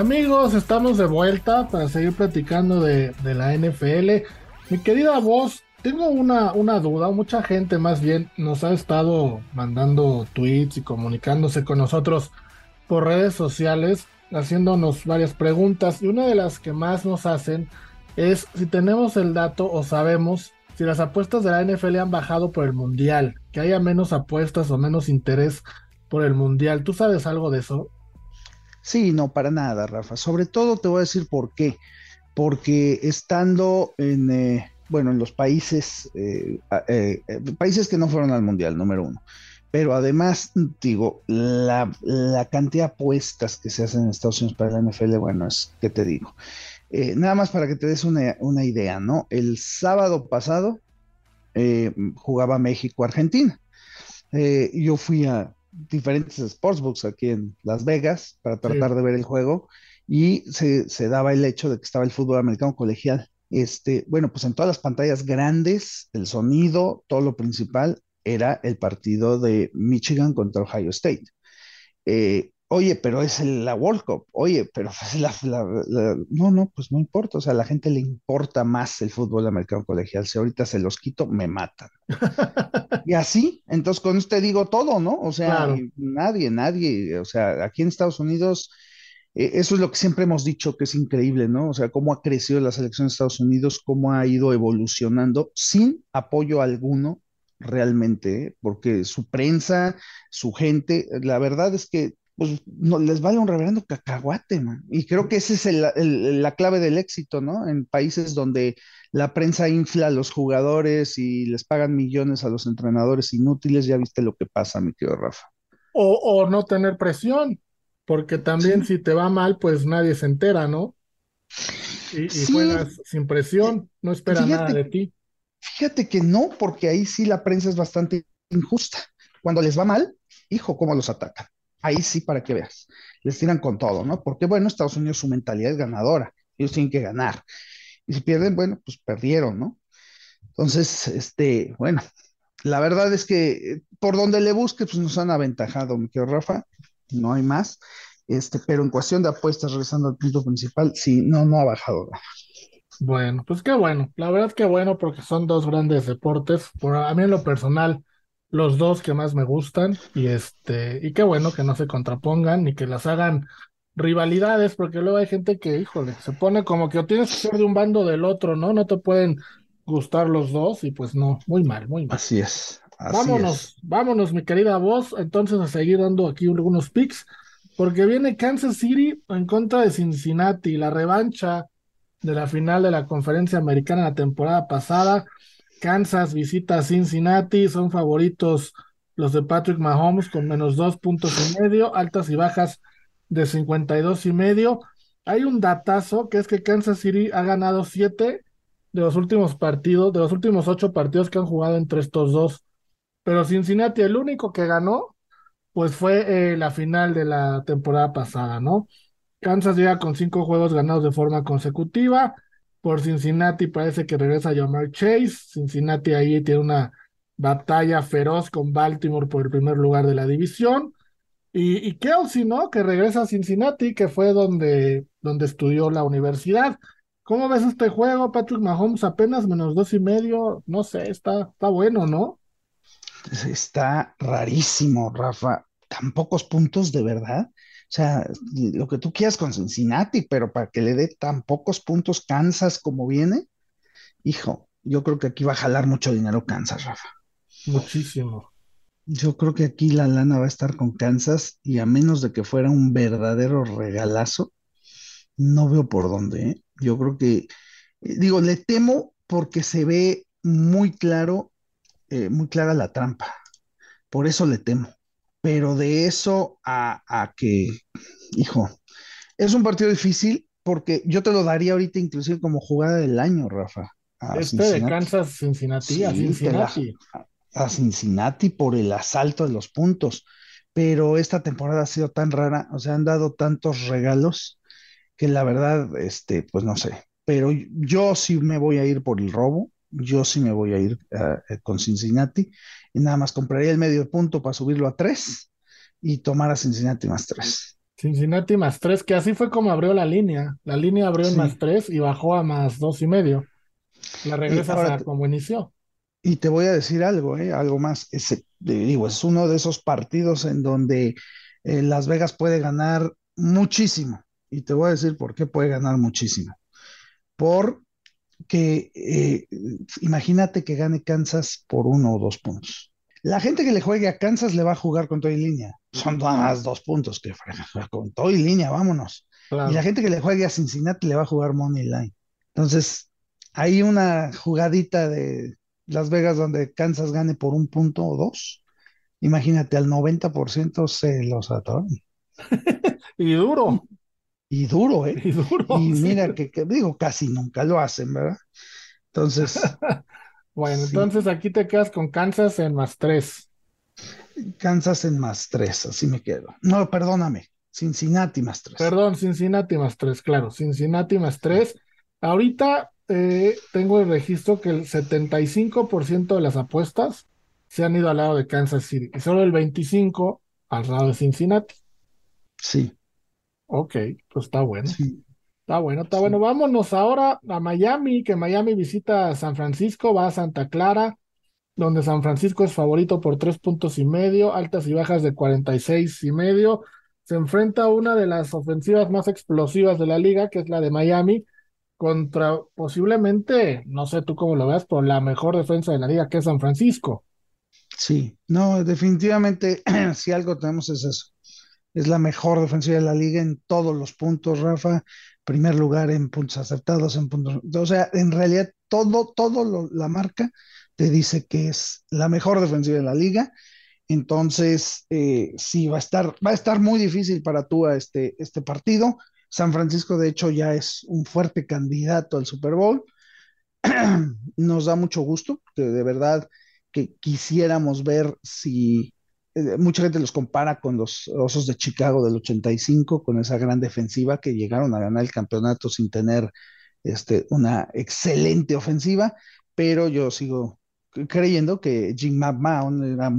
Amigos, estamos de vuelta para seguir platicando de, la NFL. Mi querida voz, tengo una, duda. Mucha gente más bien nos ha estado mandando tweets y comunicándose con nosotros por redes sociales, haciéndonos varias preguntas. Y una de las que más nos hacen es si tenemos el dato o sabemos si las apuestas de la NFL han bajado por el Mundial, que haya menos apuestas o menos interés por el Mundial. ¿Tú sabes algo de eso? Sí, no, para nada, Rafa. Sobre todo te voy a decir por qué. Porque estando en, eh, bueno, en los países, eh, eh, países que no fueron al Mundial, número uno. Pero además, digo, la, cantidad de apuestas que se hacen en Estados Unidos para la NFL, bueno, es que te digo. nada más para que te des una, una idea, ¿no? El sábado pasado jugaba México-Argentina. yo fui a, diferentes sportsbooks aquí en Las Vegas para tratar de ver el juego y se, daba el hecho de que estaba el fútbol americano colegial. Este, bueno, pues en todas las pantallas grandes, el sonido, todo lo principal era el partido de Michigan contra Ohio State. Eh, oye, pero es la World Cup, oye, pero la, no, no, pues no importa, o sea, a la gente le importa más el fútbol americano colegial, si ahorita se los quito, me matan. y así, entonces con usted digo todo, ¿no? O sea, nadie, nadie, o sea, aquí en Estados Unidos, eh, eso es lo que siempre hemos dicho que es increíble, ¿no? O sea, cómo ha crecido la selección de Estados Unidos, cómo ha ido evolucionando sin apoyo alguno realmente, ¿eh? porque su prensa, su gente, la verdad es que pues no, les vale un reverendo cacahuate, man. Y creo que esa es la clave del éxito, ¿no? En países donde la prensa infla a los jugadores y les pagan millones a los entrenadores inútiles, ya viste lo que pasa, mi querido Rafa. O, no tener presión, porque también si te va mal, pues nadie se entera, ¿no? Y, juegas sin presión, no espera nada de ti. Fíjate que no, porque ahí sí la prensa es bastante injusta. Cuando les va mal, hijo, cómo los atacan ahí sí para que veas, les tiran con todo, ¿no? Porque bueno, Estados Unidos su mentalidad es ganadora, ellos tienen que ganar. Y si pierden, bueno, pues perdieron, ¿no? Entonces, este, bueno, la verdad es que eh, por donde le busque, pues nos han aventajado, mi querido Rafa, no hay más. Este, pero en cuestión de apuestas, regresando al punto principal, sí, no, no ha bajado. Bueno, pues qué bueno, la verdad que bueno, porque son dos grandes deportes. Por a mí en lo personal, los dos que más me gustan y este y qué bueno que no se contrapongan ni que las hagan rivalidades porque luego hay gente que híjole se pone como que o tienes que ser de un bando del otro no no te pueden gustar los dos y pues no muy mal muy mal. Así es vámonos vámonos mi querida voz entonces a seguir dando aquí algunos picks porque viene Kansas City en contra de Cincinnati la revancha de la final de la conferencia americana la temporada pasada Kansas visita Cincinnati, son favoritos los de Patrick Mahomes con menos dos puntos y medio, altas y bajas de 52 y medio. Hay un datazo que es que Kansas City ha ganado siete de los últimos partidos, de los últimos ocho partidos que han jugado entre estos dos. Pero Cincinnati, el único que ganó, pues fue eh, la final de la temporada pasada, ¿no? Kansas llega con cinco juegos ganados de forma consecutiva por Cincinnati parece que regresa Jamar Chase. Cincinnati ahí tiene una batalla feroz con Baltimore por el primer lugar de la división. Y, y Kelsey, ¿no? Que regresa a Cincinnati, que fue donde, donde estudió la universidad. ¿Cómo ves este juego? Patrick Mahomes apenas menos dos y medio. No sé, está, está bueno, ¿no? Está rarísimo, Rafa. Tan pocos puntos de verdad. O sea, lo que tú quieras con Cincinnati, pero para que le dé tan pocos puntos Kansas como viene, hijo, yo creo que aquí va a jalar mucho dinero Kansas, Rafa. Muchísimo. Yo creo que aquí la lana va a estar con Kansas y a menos de que fuera un verdadero regalazo, no veo por dónde. ¿eh? Yo creo que, eh, digo, le temo porque se ve muy claro, eh, muy clara la trampa. Por eso le temo pero de eso a, que, hijo, es un partido difícil porque yo te lo daría ahorita inclusive como jugada del año, Rafa. este de Kansas Cincinnati, a Cincinnati. a Cincinnati por el asalto de los puntos, pero esta temporada ha sido tan rara, o sea, han dado tantos regalos que la verdad, este, pues no sé, pero yo sí me voy a ir por el robo, yo sí me voy a ir eh, con Cincinnati y nada más compraría el medio punto para subirlo a tres y tomar a Cincinnati más tres. Cincinnati más tres, que así fue como abrió la línea. La línea abrió en más tres y bajó a más dos y medio. La regresas a como inició. Y te voy a decir algo, ¿eh? algo más. Es, digo, es uno de esos partidos en donde eh, Las Vegas puede ganar muchísimo. Y te voy a decir por qué puede ganar muchísimo. Porque eh, imagínate que gane Kansas por uno o dos puntos. La gente que le juegue a Kansas le va a jugar con todo y línea. Son más dos puntos que con todo y línea, vámonos. Y la gente que le juegue a Cincinnati le va a jugar Money Line. Entonces, hay una jugadita de Las Vegas donde Kansas gane por un punto o dos. Imagínate, al 90% se los atoran. y duro. Y duro, ¿eh? Y duro. Y mira que, digo, casi nunca lo hacen, ¿verdad? Entonces, Bueno, entonces aquí te quedas con Kansas en más tres. Kansas en más tres, así me quedo. No, perdóname, Cincinnati más tres. Perdón, Cincinnati más tres, claro, Cincinnati más tres. Ahorita eh, tengo el registro que el 75% de las apuestas se han ido al lado de Kansas City y solo el 25% al lado de Cincinnati. Sí. Ok, pues está bueno. Sí. Está bueno, está bueno. Vámonos ahora a Miami, que Miami visita a San Francisco, va a Santa Clara, donde San Francisco es favorito por tres puntos y medio, altas y bajas de cuarenta y seis y medio. Se enfrenta a una de las ofensivas más explosivas de la liga, que es la de Miami, contra posiblemente, no sé tú cómo lo veas, pero la mejor defensa de la liga, que es San Francisco. Sí, no, definitivamente, si algo tenemos es eso. Es la mejor defensiva de la liga en todos los puntos, Rafa primer lugar en puntos acertados, en puntos, o sea, en realidad todo, todo la marca te dice que es la mejor defensiva de la liga. Entonces, eh, sí, va a estar, va a estar muy difícil para tú a este, este partido. San Francisco, de hecho, ya es un fuerte candidato al Super Bowl. Nos da mucho gusto, de verdad que quisiéramos ver si eh, mucha gente los compara con los Osos de Chicago del 85, con esa gran defensiva que llegaron a ganar el campeonato sin tener este, una excelente ofensiva, pero yo sigo creyendo que Jim McMahon era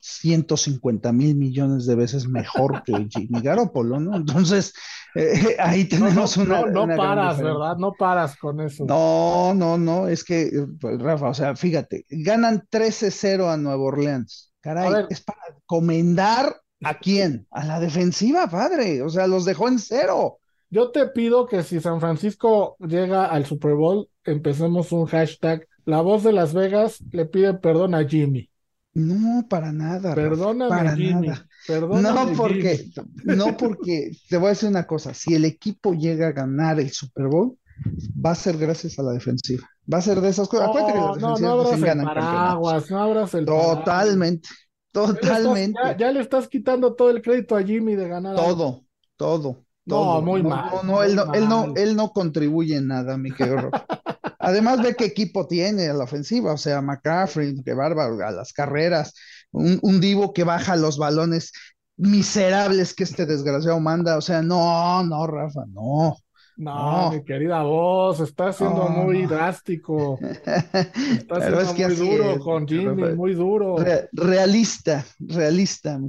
150 mil millones de veces mejor que Jimmy Garoppolo, ¿no? Entonces, eh, ahí tenemos una. No, no paras, ¿verdad? No paras con eso. No, no, no, es que, pues, Rafa, o sea, fíjate, ganan 13-0 a Nueva Orleans Caray, es para comendar a quién? A la defensiva, padre. O sea, los dejó en cero. Yo te pido que si San Francisco llega al Super Bowl, empecemos un hashtag. La voz de Las Vegas le pide perdón a Jimmy. No, para nada. Perdóname, para Jimmy. no, porque, no porque, te voy a decir una cosa, si el equipo llega a ganar el Super Bowl, va a ser gracias a la defensiva. Va a ser de esas cosas. No, que no, no abras el paraguas, no abras el Totalmente, totalmente. Ya, le estás quitando todo el crédito a Jimmy de ganar. Todo, todo. No, muy mal. No, no, él no, él no, él no contribuye en nada, mi querido Además de qué equipo tiene a la ofensiva, o sea, McCaffrey, que bárbaro, a las carreras, un, un divo que baja los balones miserables que este desgraciado manda, o sea, no, no, Rafa, no. No, mi querida voz, está siendo muy drástico. Está siendo es que muy duro con Jimmy, muy duro. realista, realista.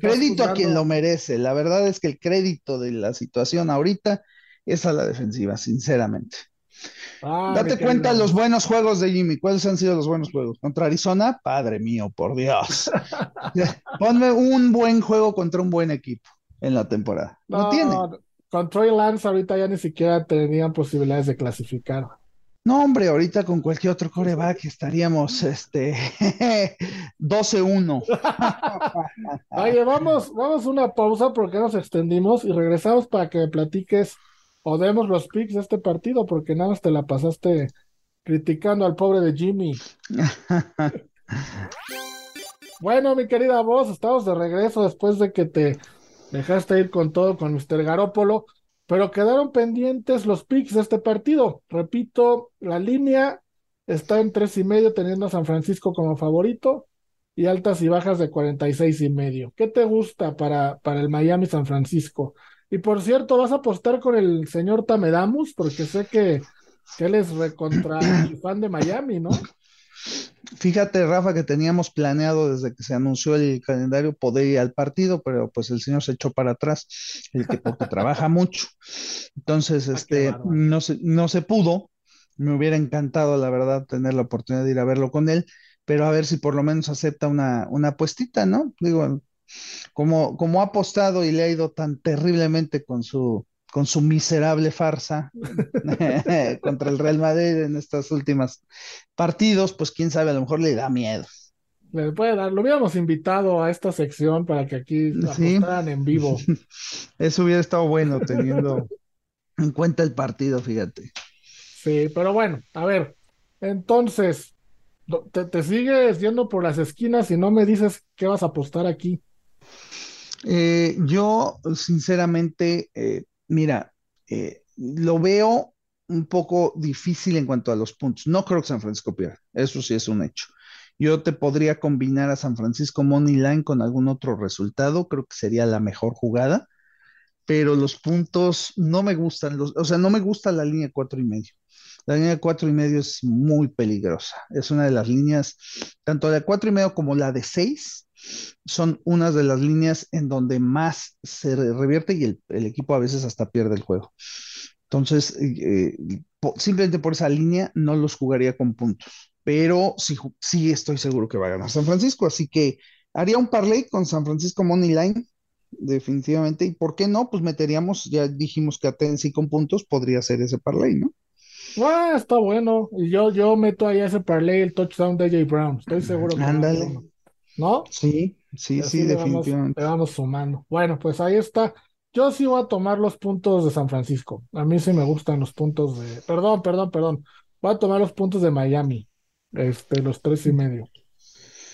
crédito a quien lo merece. La verdad es que el crédito de la situación ahorita es a la defensiva, sinceramente. Ah, Date cuenta los buenos juegos de Jimmy. ¿Cuáles han sido los buenos juegos? Contra Arizona, padre mío, por Dios. Ponme un buen juego contra un buen equipo en la temporada. No, tiene. Con Troy Lance ahorita ya ni siquiera tenían posibilidades de clasificar. No, hombre, ahorita con cualquier otro coreback estaríamos este 12-1. Oye, vamos, vamos a una pausa porque nos extendimos y regresamos para que me platiques o demos los picks de este partido, porque nada más te la pasaste criticando al pobre de Jimmy. bueno, mi querida voz, estamos de regreso después de que te dejaste ir con todo con Mr. Garópolo, pero quedaron pendientes los picks de este partido. Repito, la línea está en tres y medio, teniendo a San Francisco como favorito y altas y bajas de 46 y medio. ¿Qué te gusta para, para el Miami San Francisco? Y por cierto, ¿vas a apostar con el señor Tamedamus? Porque sé que, que él es recontra fan de Miami, ¿no? Fíjate, Rafa, que teníamos planeado desde que se anunció el calendario poder ir al partido, pero pues el señor se echó para atrás, el que porque trabaja mucho. Entonces, Ah, este, no se, no se pudo. Me hubiera encantado, la verdad, tener la oportunidad de ir a verlo con él, pero a ver si por lo menos acepta una, una apuestita, ¿no? Digo, como, como ha apostado y le ha ido tan terriblemente con su, con su miserable farsa contra el Real Madrid en estas últimas partidos, pues quién sabe, a lo mejor le da miedo. Le puede dar, lo hubiéramos invitado a esta sección para que aquí Sí, apostaran en vivo. eso hubiera estado bueno teniendo en cuenta el partido, fíjate. Sí, pero bueno, a ver, entonces, te, te sigues yendo por las esquinas y no me dices qué vas a apostar aquí. Eh, yo, sinceramente, eh, mira, eh, lo veo un poco difícil en cuanto a los puntos. No creo que San Francisco pierda, eso sí es un hecho. Yo te podría combinar a San Francisco Money Line con algún otro resultado, creo que sería la mejor jugada, pero los puntos no me gustan, los, o sea, no me gusta la línea cuatro y medio. La línea cuatro y medio es muy peligrosa. Es una de las líneas, tanto la de cuatro y medio como la de seis, son unas de las líneas en donde más se re- revierte y el, el equipo a veces hasta pierde el juego. Entonces, eh, po- simplemente por esa línea no los jugaría con puntos, pero sí, sí estoy seguro que va a ganar San Francisco, así que haría un parlay con San Francisco Money Line, definitivamente, y ¿por qué no? Pues meteríamos, ya dijimos que a Tennessee con puntos podría ser ese parlay, ¿no? Ah, está bueno. Y yo, yo meto ahí ese parlay el touchdown de AJ Brown. Estoy seguro Ándale, uno. ¿No? sí, sí, sí, le vamos, definitivamente. le vamos sumando. Bueno, pues ahí está. Yo sí voy a tomar los puntos de San Francisco. A mí sí me gustan los puntos de. Perdón, perdón, perdón. Voy a tomar los puntos de Miami. Este, los tres y medio.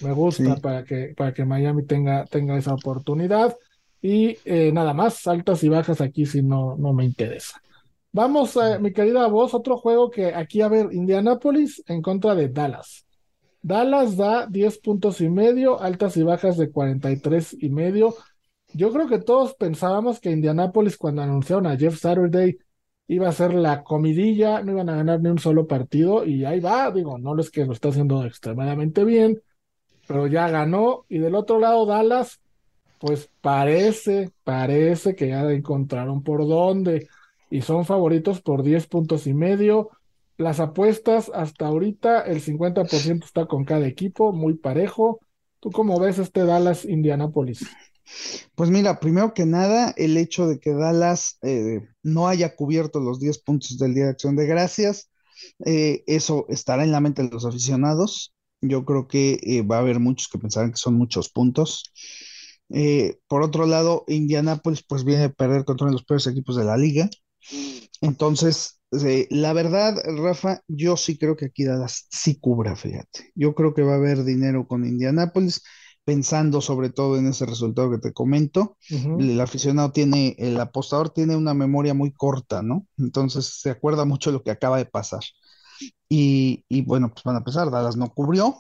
Me gusta Sí. para que, para que Miami tenga, tenga esa oportunidad. Y eh, nada más, altas y bajas aquí si no, no me interesa. Vamos, eh, mi querida voz, otro juego que aquí, a ver, Indianapolis en contra de Dallas. Dallas da 10 puntos y medio, altas y bajas de 43 y medio. Yo creo que todos pensábamos que Indianapolis cuando anunciaron a Jeff Saturday iba a ser la comidilla, no iban a ganar ni un solo partido y ahí va, digo, no es que lo está haciendo extremadamente bien, pero ya ganó. Y del otro lado, Dallas, pues parece, parece que ya encontraron por dónde y son favoritos por 10 puntos y medio. Las apuestas hasta ahorita, el 50% está con cada equipo, muy parejo. ¿Tú cómo ves este Dallas Indianapolis? Pues mira, primero que nada, el hecho de que Dallas eh, no haya cubierto los 10 puntos del Día de Acción de Gracias, eh, eso estará en la mente de los aficionados. Yo creo que eh, va a haber muchos que pensarán que son muchos puntos. Por otro lado, Indianapolis pues viene a perder contra uno de los peores equipos de la liga. Entonces, la verdad, Rafa, yo sí creo que aquí Dallas sí cubra, fíjate. Yo creo que va a haber dinero con Indianapolis, pensando sobre todo en ese resultado que te comento. El aficionado tiene, el apostador tiene una memoria muy corta, ¿no? Entonces se acuerda mucho de lo que acaba de pasar. Y, y bueno, pues van a pesar, Dallas no cubrió.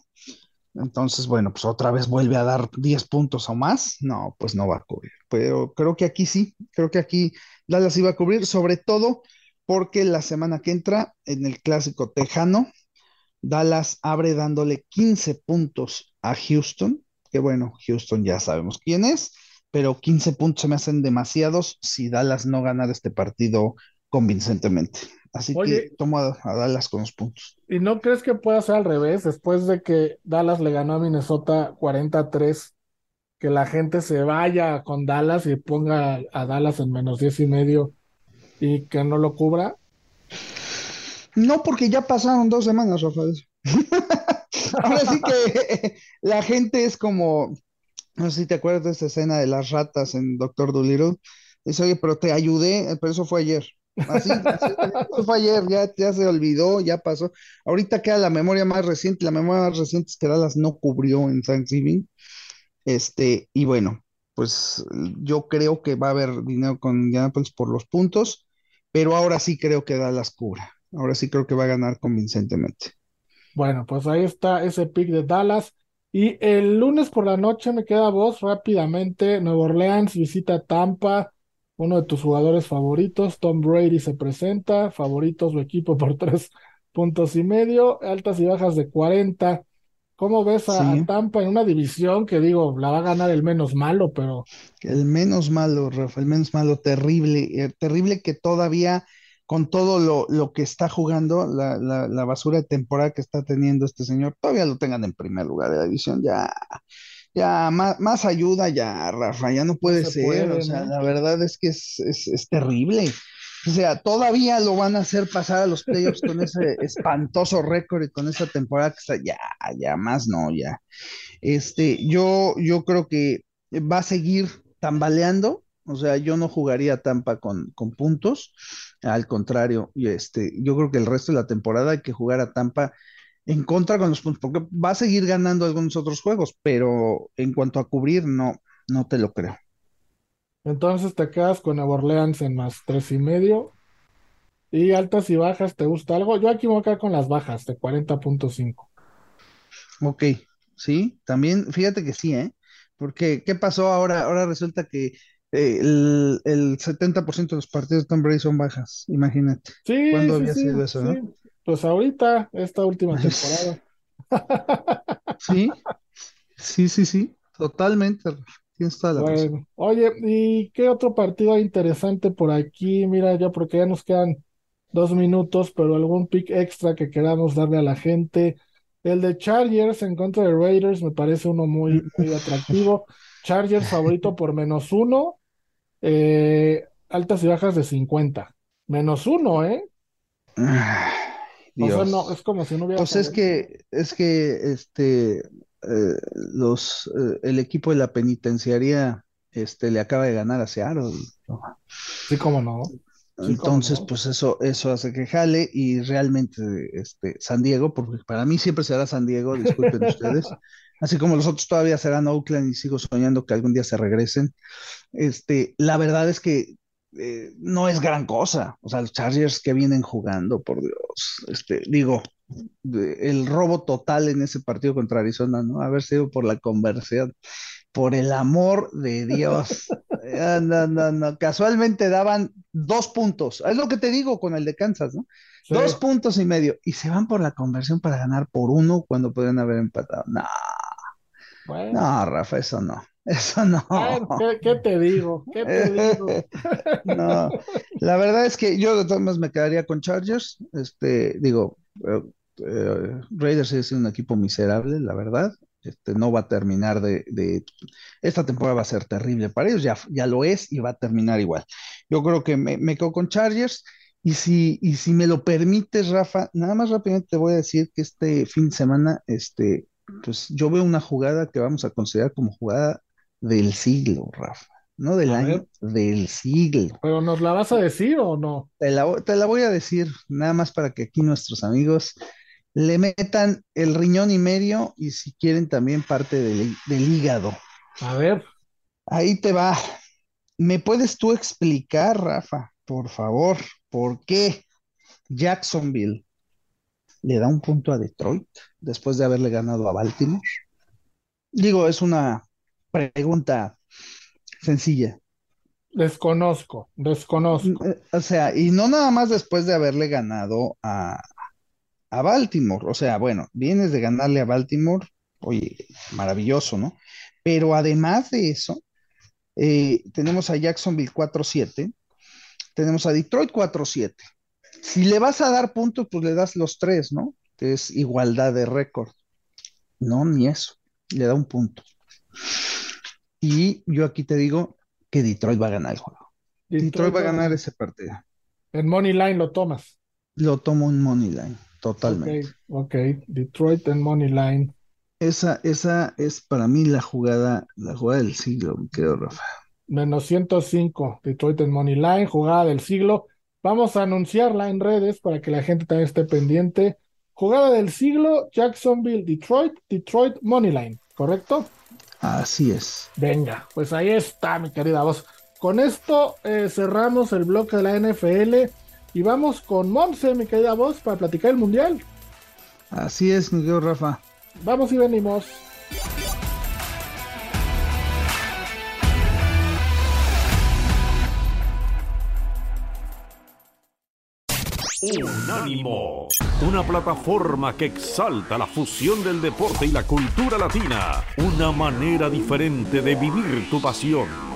Entonces, bueno, pues otra vez vuelve a dar 10 puntos o más. No, pues no va a cubrir. Pero creo que aquí sí, creo que aquí Dallas iba a cubrir, sobre todo porque la semana que entra, en el clásico tejano, Dallas abre dándole 15 puntos a Houston, que bueno, Houston ya sabemos quién es, pero 15 puntos se me hacen demasiados si Dallas no ganara este partido convincentemente. Así que tomo a, a Dallas con los puntos. ¿y no crees que pueda ser al revés después de que Dallas le ganó a Minnesota 43? Que la gente se vaya con Dallas y ponga a Dallas en menos 10 y medio y que no lo cubra. No, porque ya pasaron dos semanas, Rafael. Ahora sí que la gente es como, no sé si te acuerdas de esa escena de las ratas en Doctor Dolittle. Dice, oye, pero te ayudé, pero eso fue ayer. Así, así, eso fue ayer, ya, ya se olvidó, ya pasó. Ahorita queda la memoria más reciente, la memoria más reciente es que Dallas no cubrió en Thanksgiving. Este, y bueno, pues yo creo que va a haber dinero con Indianapolis por los puntos, pero ahora sí creo que Dallas cubra. Ahora sí creo que va a ganar convincentemente. Bueno, pues ahí está ese pick de Dallas. Y el lunes por la noche me queda voz rápidamente. Nueva Orleans visita Tampa. Uno de tus jugadores favoritos, Tom Brady, se presenta. Favorito su equipo por tres puntos y medio, altas y bajas de 40. ¿Cómo ves a, Sí. Tampa en una división que digo, la va a ganar el menos malo, pero El menos malo, Rafa, el menos malo, terrible, eh, terrible que todavía con todo lo, lo que está jugando, la, la, la basura de temporada que está teniendo este señor, todavía lo tengan en primer lugar de la división, ya, ya, más, más ayuda ya, Rafa, ya no puede se ser, puede, o sea, ¿no? la verdad es que es, es, es terrible. O sea, todavía lo van a hacer pasar a los playoffs con ese espantoso récord y con esa temporada que está, ya, ya, más no, ya. Este, yo, yo creo que va a seguir tambaleando, o sea, yo no jugaría a Tampa con, con puntos, al contrario, este, yo creo que el resto de la temporada hay que jugar a Tampa en contra con los puntos, porque va a seguir ganando algunos otros juegos, pero en cuanto a cubrir, no, no te lo creo. Entonces te quedas con Nueva Orleans en más tres y medio. Y altas y bajas, ¿te gusta algo? Yo aquí me voy a quedar con las bajas de 40.5. Ok, sí, también, fíjate que sí, ¿eh? Porque, ¿qué pasó ahora? Ahora resulta que eh, el, el 70% de los partidos de Tom Brady son bajas, imagínate. Sí, ¿Cuándo sí, había sí, sido eso, no? Pues ahorita, esta última temporada. Sí, sí, sí, sí, totalmente, tienes toda la razón. Bueno, oye, ¿y qué otro partido hay interesante por aquí? Mira, ya porque ya nos quedan dos minutos, pero algún pick extra que queramos darle a la gente. El de Chargers en contra de Raiders me parece uno muy, muy atractivo. Chargers favorito por menos uno, eh, altas y bajas de 50. Menos uno, ¿eh? Ay, O sea, Dios. no, es como si no hubiera Pues es que, es que, este, eh, los, eh, el equipo de la penitenciaría, este, le acaba de ganar a Seattle. ¿no? Sí, cómo no. Sí, cómo Entonces, no. pues eso, eso hace que jale y realmente, este, San Diego, porque para mí siempre será San Diego, disculpen ustedes, así como los otros todavía serán Oakland y sigo soñando que algún día se regresen. Este, la verdad es que eh, no es gran cosa, o sea, los Chargers que vienen jugando, por Dios, este, digo, el robo total en ese partido contra Arizona, ¿no? Haber sido por la conversión. Por el amor de Dios. Ah, no, no, no. Casualmente daban dos puntos. Es lo que te digo con el de Kansas, ¿no? Sí. Dos puntos y medio. Y se van por la conversión para ganar por uno cuando podrían haber empatado. No, Bueno, no, Rafa, eso no. Eso no. ¿qué, qué te digo? ¿Qué te digo? No, la verdad es que yo de todas maneras me quedaría con Chargers. Este, digo, eh, Raiders es un equipo miserable, la verdad. Este, no va a terminar de, de- Esta temporada va a ser terrible para ellos, ya, ya lo es y va a terminar igual. Yo creo que me, me quedo con Chargers. Y si, y si me lo permites, Rafa, nada más rápidamente te voy a decir que este fin de semana, este, pues yo veo una jugada que vamos a considerar como jugada del siglo, Rafa. No del A año, ver. del siglo. ¿Pero nos la vas a decir o no? Te la, te la voy a decir nada más para que aquí nuestros amigos le metan el riñón y medio y si quieren también parte del, del hígado. A ver, Ahí te va. ¿Me puedes tú explicar, Rafa, por favor, por qué Jacksonville le da un punto a Detroit después de haberle ganado a Baltimore? Digo, es una pregunta sencilla. desconozco, desconozco. Eh, O sea, y no nada más después de haberle ganado a, a Baltimore. O sea, bueno, vienes de ganarle a Baltimore, oye, maravilloso, ¿no? Pero además de eso, eh, tenemos a Jacksonville 4-7, tenemos a Detroit 4-7. Si le vas a dar puntos, pues le das los tres, ¿no? Que es igualdad de récord. No, ni eso. Le da un punto. Y yo aquí te digo que Detroit va a ganar el juego. Detroit va a ganar ese partido. En Money Line lo tomas. Lo tomo en money line, totalmente. Ok, ok. Detroit en Money Line. Esa, esa es para mí la jugada, la jugada del siglo, mi querido Rafa. Menos 105. Detroit en Money Line, jugada del siglo. Vamos a anunciarla en redes para que la gente también esté pendiente. Jugada del siglo, Jacksonville, Detroit, Detroit Money Line, ¿correcto? Así es. Venga, pues ahí está, mi querida voz. Con esto eh, cerramos el bloque de la NFL y vamos con Monse, mi querida voz, para platicar el mundial. Así es, mi querido Rafa. Vamos y venimos. Unánimo, una plataforma que exalta la fusión del deporte y la cultura latina, una manera diferente de vivir tu pasión.